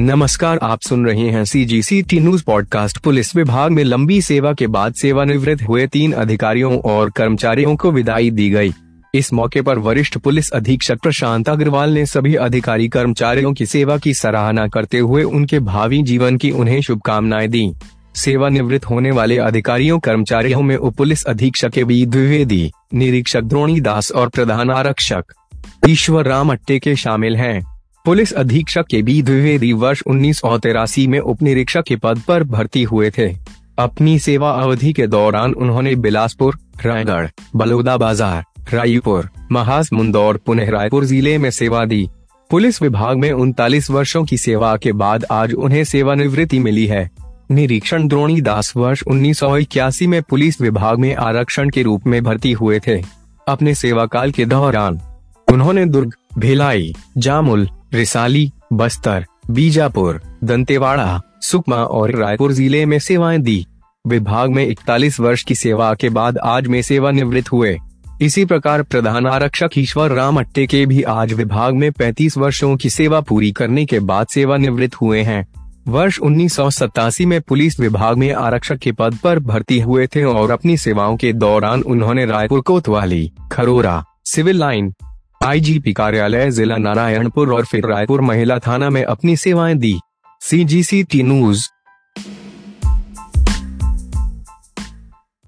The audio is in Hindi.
नमस्कार, आप सुन रहे हैं C G C T news podcast police विभाग में लंबी सेवा के बाद सेवानिवृत्त हुए तीन अधिकारियों और कर्मचारियों को विदाई दी गई। इस मौके पर वरिष्ठ पुलिस अधीक्षक प्रशांत अग्रवाल ने सभी अधिकारी कर्मचारियों की सेवा की सराहना करते हुए उनके भावी जीवन की उन्हें शुभकामनाएँ दी। सेवानिवृत्त होने वाले अधिकारियों, कर्मचारियों में उप पुलिस अधीक्षक के बी द्विवेदी, निरीक्षक द्रोणी दास और प्रधान आरक्षक ईश्वर राम अट्टे के शामिल हैं। पुलिस अधीक्षक के बी द्विवेदी वर्ष उन्नीस सौ तिरासी में उप निरीक्षक के पद पर भर्ती हुए थे। अपनी सेवा अवधि के दौरान उन्होंने बिलासपुर, रायगढ़, बलौदा बाज़ार, रायपुर महासमुंद और पुनः रायपुर ज़िले में सेवा दी। पुलिस विभाग में उनतालीस वर्षों की सेवा के बाद आज उन्हें सेवानिवृत्ति मिली है। निरीक्षण द्रोणी दास वर्ष उन्नीस सौ इक्यासी में पुलिस विभाग में आरक्षण के रूप में भर्ती हुए थे। अपने सेवा काल के दौरान उन्होंने दुर्ग, भिलाई, जामुल रिसाली, बस्तर, बीजापुर, दंतेवाड़ा, सुकमा और रायपुर ज़िले में सेवाएँ दी। विभाग में 41 वर्ष की सेवा के बाद आज में सेवानिवृत्त हुए। इसी प्रकार प्रधान आरक्षक ईश्वर राम अट्टे के भी आज विभाग में 35 वर्षों की सेवा पूरी करने के बाद सेवानिवृत्त हुए हैं। वर्ष उन्नीस सौ सतासी में पुलिस विभाग में आरक्षक के पद पर भर्ती हुए थे और अपनी सेवाओं के दौरान उन्होंने रायपुर कोतवाली, खरोरा, सिविल लाइन आईजीपी कार्यालय जिला नारायणपुर और फिर रायपुर महिला थाना में अपनी सेवाएँ दी। सी जी सी टी न्यूज़